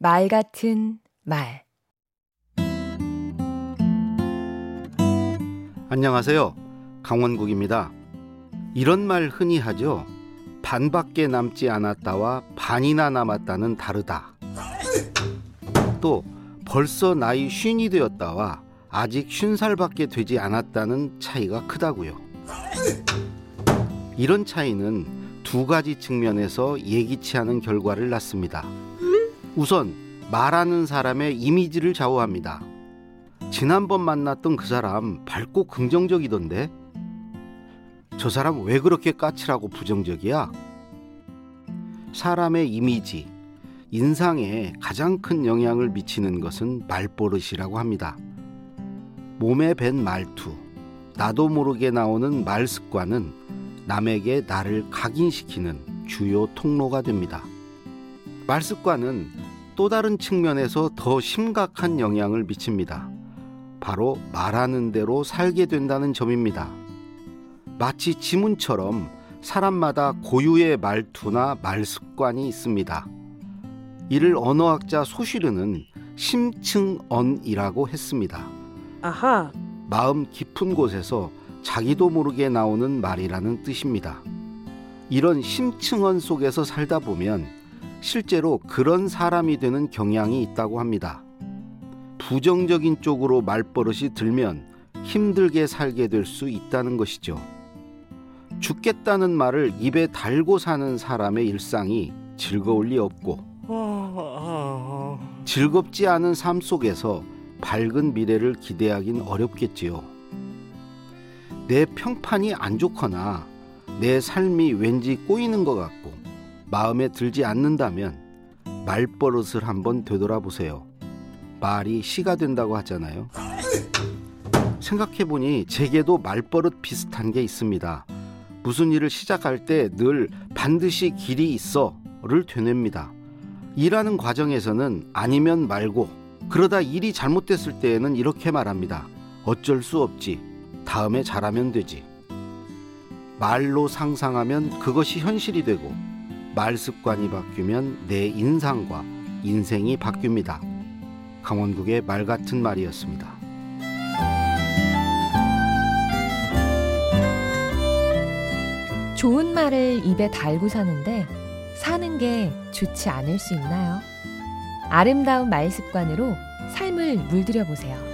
말 같은 말 안녕하세요. 강원국입니다. 이런 말 흔히 하죠. 반밖에 남지 않았다와 반이나 남았다는 다르다. 또 벌써 나이 쉰이 되었다와 아직 쉰 살밖에 되지 않았다는 차이가 크다고요. 이런 차이는 두 가지 측면에서 예기치 않은 결과를 낳습니다. 우선 말하는 사람의 이미지를 좌우합니다. 지난번 만났던 그 사람 밝고 긍정적이던데 저 사람 왜 그렇게 까칠하고 부정적이야? 사람의 이미지, 인상에 가장 큰 영향을 미치는 것은 말버릇이라고 합니다. 몸에 밴 말투, 나도 모르게 나오는 말 습관은 남에게 나를 각인시키는 주요 통로가 됩니다. 말 습관은 또 다른 측면에서 더 심각한 영향을 미칩니다. 바로 말하는 대로 살게 된다는 점입니다. 마치 지문처럼 사람마다 고유의 말투나 말 습관이 있습니다. 이를 언어학자 소시르는 심층언이라고 했습니다. 아하, 마음 깊은 곳에서 자기도 모르게 나오는 말이라는 뜻입니다. 이런 심층언 속에서 살다 보면 실제로 그런 사람이 되는 경향이 있다고 합니다. 부정적인 쪽으로 말버릇이 들면 힘들게 살게 될 수 있다는 것이죠. 죽겠다는 말을 입에 달고 사는 사람의 일상이 즐거울 리 없고 즐겁지 않은 삶 속에서 밝은 미래를 기대하긴 어렵겠지요. 내 평판이 안 좋거나 내 삶이 왠지 꼬이는 것 같고 마음에 들지 않는다면 말버릇을 한번 되돌아보세요. 말이 시가 된다고 하잖아요. 생각해보니 제게도 말버릇 비슷한 게 있습니다. 무슨 일을 시작할 때 늘 반드시 길이 있어를 되뇌입니다. 일하는 과정에서는 아니면 말고 그러다 일이 잘못됐을 때에는 이렇게 말합니다. 어쩔 수 없지. 다음에 잘하면 되지. 말로 상상하면 그것이 현실이 되고 말 습관이 바뀌면 내 인상과 인생이 바뀝니다. 강원국의 말 같은 말이었습니다. 좋은 말을 입에 달고 사는데 사는 게 좋지 않을 수 있나요? 아름다운 말 습관으로 삶을 물들여 보세요.